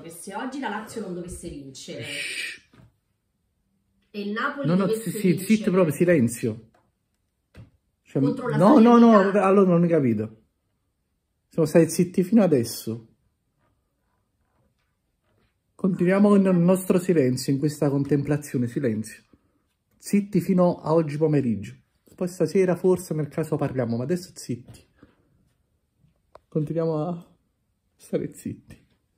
che se oggi la Lazio non dovesse vincere e il Napoli No, no, dovesse sì, vincere zitto proprio, silenzio. Cioè, no no, no, no, allora non ho capito. Siamo stati zitti fino adesso. Continuiamo con il nostro silenzio in questa contemplazione, silenzio. Zitti fino a oggi pomeriggio. Poi stasera forse nel caso parliamo, ma adesso zitti. Continuiamo a stare zitti.